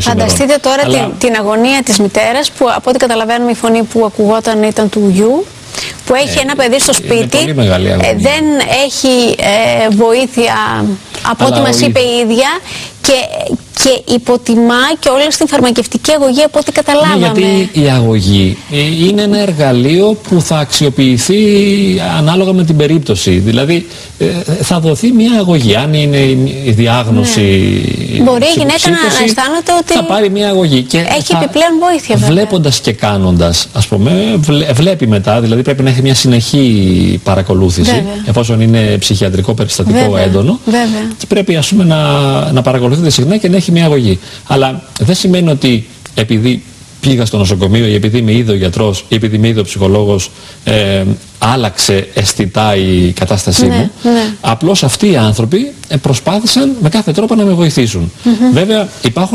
Φανταστείτε τώρα Αλλά... την, την αγωνία της μητέρας που από ό,τι καταλαβαίνουμε η φωνή που ακουγόταν ήταν του γιου που έχει Ε, ένα παιδί στο είναι σπίτι, πολύ μεγάλη αγωνία. ε, δεν έχει ε, βοήθεια από Αλλά ό,τι μας ο είπε η ίδια και, και υποτιμά και όλα στην φαρμακευτική αγωγή από ό,τι καταλάβαμε. Ναι, γιατί η αγωγή ε, είναι ένα εργαλείο που θα αξιοποιηθεί ανάλογα με την περίπτωση. Δηλαδή ε, θα δοθεί μια αγωγή. Αν είναι η η διάγνωση. Ναι. Μπορεί η ψ- γυναίκα να- να ψύχωση, αισθάνεται ότι Θα πάρει μια αγωγή. Και έχει θα- επιπλέον βοήθεια, βέβαια. Βλέποντας και κάνοντας, ας πούμε, βλέ- βλέπει μετά, δηλαδή πρέπει να έχει μια συνεχή παρακολούθηση, Βέβαια. εφόσον είναι ψυχιατρικό περιστατικό Βέβαια, έντονο. βέβαια. Και πρέπει ας πούμε να, να παρακολουθείτε συχνά και να έχει μια αγωγή. Αλλά δεν σημαίνει ότι επειδή πήγα στο νοσοκομείο ή επειδή με είδε ο γιατρός ή επειδή με είδε ο ψυχολόγος ε, άλλαξε αισθητά η κατάστασή Ναι, μου. ναι. Απλώς αυτοί οι άνθρωποι ε, προσπάθησαν με κάθε τρόπο να με βοηθήσουν. Βέβαια υπάρχουν